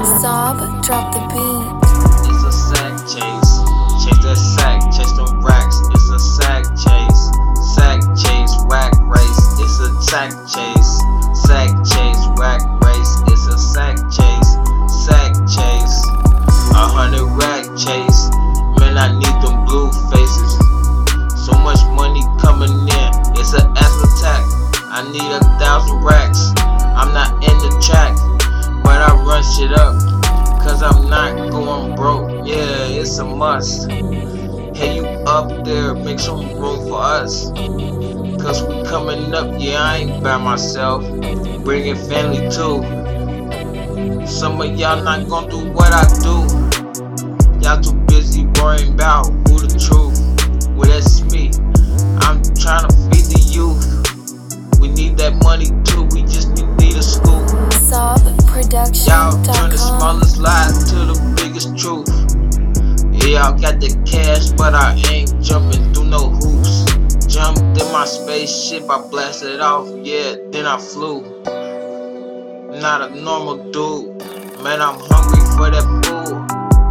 Sob, drop the beat. It's a sack chase. Chase that sack, chase them racks. It's a sack chase. Sack chase, whack race. It's a sack chase. Sack chase, whack race. It's a sack chase. Sack chase. A hundred rack chase. Man, I need them blue faces. So much money coming in. It's an asthma attack. I need a thousand racks. I'm not going broke. Yeah, it's a must. Hey, you up there, make some room for us. Cause we coming up, yeah, I ain't by myself. Bringing family too. Some of y'all not gonna do what I do. Y'all too busy worrying about who the truth. Well, that's me. I'm trying to feed the youth. We need that money too, we just need, need a scoop. Y'all turn the smallest lie to the biggest truth. Yeah, I got the cash, but I ain't jumping through no hoops. Jumped in my spaceship, I blasted it off, yeah, then I flew. Not a normal dude, man, I'm hungry for that food.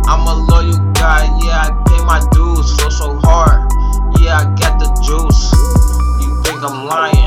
I'm a loyal guy, yeah, I pay my dues so so hard. Yeah, I got the juice. You think I'm lying?